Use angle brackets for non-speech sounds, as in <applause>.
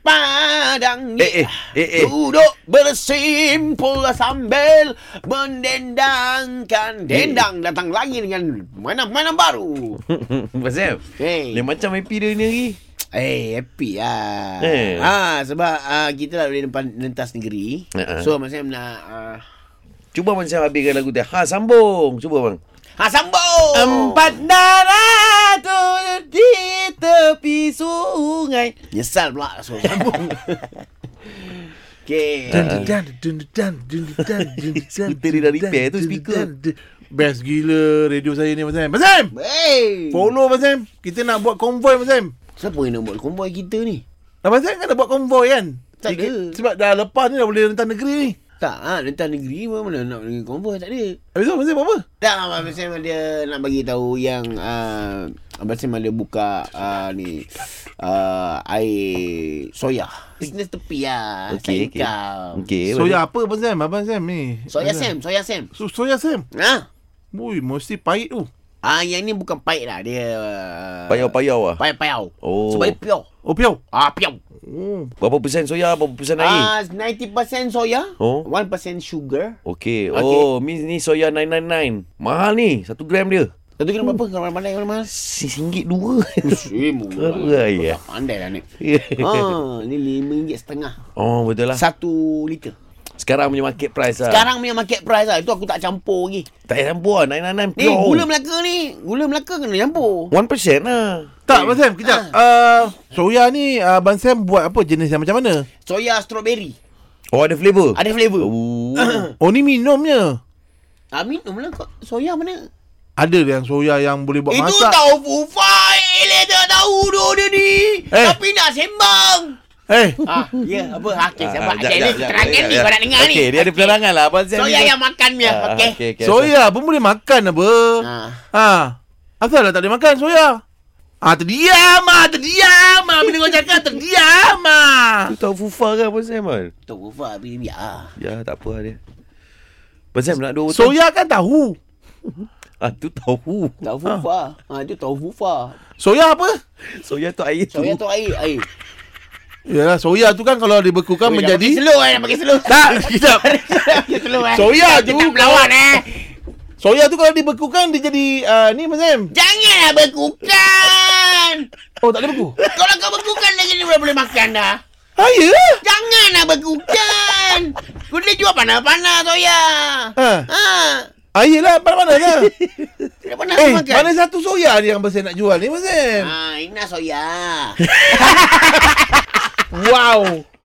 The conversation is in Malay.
padang Eh, eh, eh, eh. Duduk bersimpul sambil mendendangkan Dendang datang lagi dengan mainan-mainan baru Sam Hey. Lain macam happy dia ni lagi Eh, happy lah. Eh. Ha, sebab uh, kita dari depan lentas negeri. Uh-uh. So, maksudnya nak... Uh, Cuba Sam habiskan lagu dia Ha sambung Cuba bang ha, sambung! Empat darah di tepi sungai Nyesal pula. So, sambung. okay. Dun, dun, dun, dun, dun, dun, dun, dun, dun, Speaker dia dah repair tu, speaker. Best gila radio saya ni Mas Sam. Mas Sam! Hey! Follow Mas Sam. Kita nak buat konvoy Mas Sam. Siapa yang nak buat konvoi kita ni? Abang Sam kan nak buat konvoy kan? Tak ada. Sebab dah lepas ni dah boleh rentan negeri ni. Tak, ha, lentas negeri pun mana nak pergi konvoi, tak ada. Habis tu Abang Sam buat apa? Tak, Abang Sam dia nak bagi tahu yang uh, Abang Sam ada buka uh, ni uh, air soya. Bisnes tepi lah. Okey. Saikau. Okey Soya apa Abang Sam? Abang Sam ni. Soya Sam, soya Sam. So, soya Sam. Ha? Ui, mesti pahit tu. Ah, yang ni bukan pahit lah. Dia... Uh, Payau-payau lah Payau-payau. Oh. Sebab dia piau. Oh, piau. Ah, piau. Oh. Berapa persen soya Berapa persen air Ah, 90% soya. Oh. 1% sugar. Okey Okey. Oh ni, ni soya 999 Mahal ni Satu gram dia Satu kira berapa? Kalau pandai kalau mahal? Singgit dua Eh, murah. Murah, ya. Pandai lah ni. ha, ni RM5 setengah. Oh betul lah Satu liter. Sekarang punya market price lah Sekarang punya market price lah. Itu aku tak campur lagi. Tak payah campur lah 999 Ni, gula Melaka ni. Gula Melaka kena campur. 1% lah Tak, Abang Sam, kejap. Uh, soya ni uh, Abang Sam buat apa jenis yang macam mana? Soya strawberry. Oh ada flavour Ada flavor. Oh. <coughs> Oh, ni minumnya. Ah, minum lah. Soya mana? Ada yang soya yang boleh buat Itu masak. tahu fufai. Dia tak tahu tu dia ni. Eh. Tapi nak sembang. Eh, Ah, ya, apa? Okey, Ah, siapa? jap, Okey, jap, ni jap, ni jap. kau nak dengar ni. Okey dia ada penerangan lah Abang Soya yang makan punya. Ah, Okey. okey, okey. soya pun boleh makan apa? Ah. Ha. Asal lah tak boleh makan soya? Ah, terdiam ah, terdiam ah. Bila kau cakap terdiam ah. Tu tahu fufa kan Abang Sam Tu fufai tapi biar. Ya tak apa lah dia Abang Sam nak dua Soya kan tahu. Ah tu tahu Tahu fufa. Ha, itu tahu fufa. Soya apa? Soya tu air tu Soya tu air, air. Yalah, soya tu kan kalau dibekukan Oi, menjadi Jangan pakai slow eh, pakai slow. Tak, <laughs> slow eh. Soya Kita tu berlawan eh. Soya tu kalau dibekukan dia jadi uh, ni Mas Sam. Janganlah bekukan. Oh, tak boleh beku. Kalau kau bekukan lagi ni boleh boleh makan dah. Ha, ya. Janganlah bekukan. Kau boleh jual panas-panas soya. Ha. Ha. Ah, yelah, mana-mana lah. <laughs> Tidak pernah eh, makan. mana satu soya ni yang Sam nak jual ni, Mas Sam? Ah, ini nak soya. <laughs> Wow.